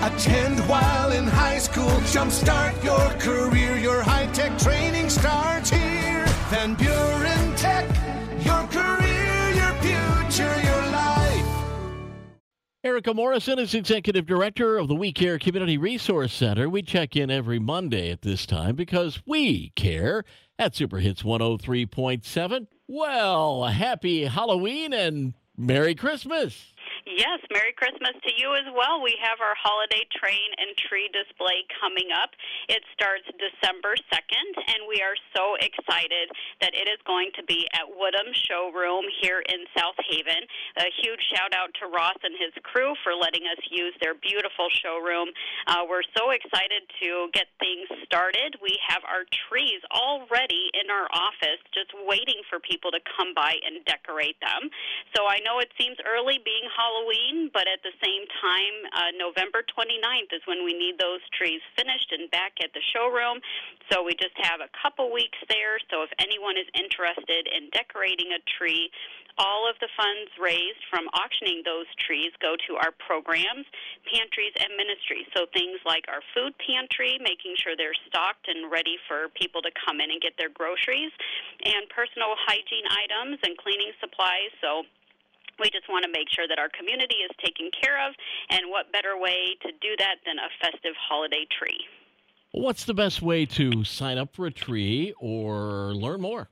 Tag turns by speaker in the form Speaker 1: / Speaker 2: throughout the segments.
Speaker 1: Attend while in high school. Jumpstart your career. Your high tech training starts here. Van Buren Tech. Your career, your future, your life.
Speaker 2: Erika Morrison is Executive Director of the We Care Community Resource Center. We check in every Monday at this time because we care at Super Hits 103.7. Well, happy Halloween and Merry Christmas.
Speaker 3: Yes, Merry Christmas to you as well. We have our holiday train and tree display coming up. It starts December 2nd, and we are so excited that it is going to be at Woodhams Showroom here in South Haven. A huge shout out to Ross and his crew for letting us use their beautiful showroom. Uh, we're so excited to get things started. We have our trees already in our office, just waiting for people to come by and decorate them. So I know it seems early being Halloween Halloween, but at the same time, uh, November 29th is when we need those trees finished and back at the showroom. So we just have a couple weeks there. So if anyone is interested in decorating a tree, all of the funds raised from auctioning those trees go to our programs, pantries, and ministries. So things like our food pantry, making sure they're stocked and ready for people to come in and get their groceries, and personal hygiene items and cleaning supplies. So we just want to make sure that our community is taken care of, and what better way to do that than a festive holiday tree?
Speaker 2: What's the best way to sign up for a tree or learn more?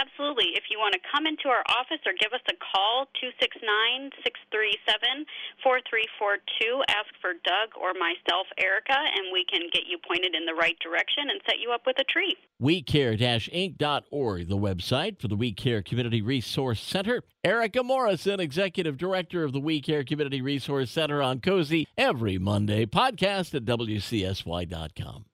Speaker 3: Absolutely. If you want to come into our office or give us a call, 269 637 4342, ask for Doug or myself, Erika, and we can get you pointed in the right direction and set you up with a tree.
Speaker 2: WeCare-Inc.org, the website for the We Care Community Resource Center. Erika Morrison, Executive Director of the We Care Community Resource Center on Cozy, every Monday. Podcast at WCSY.com.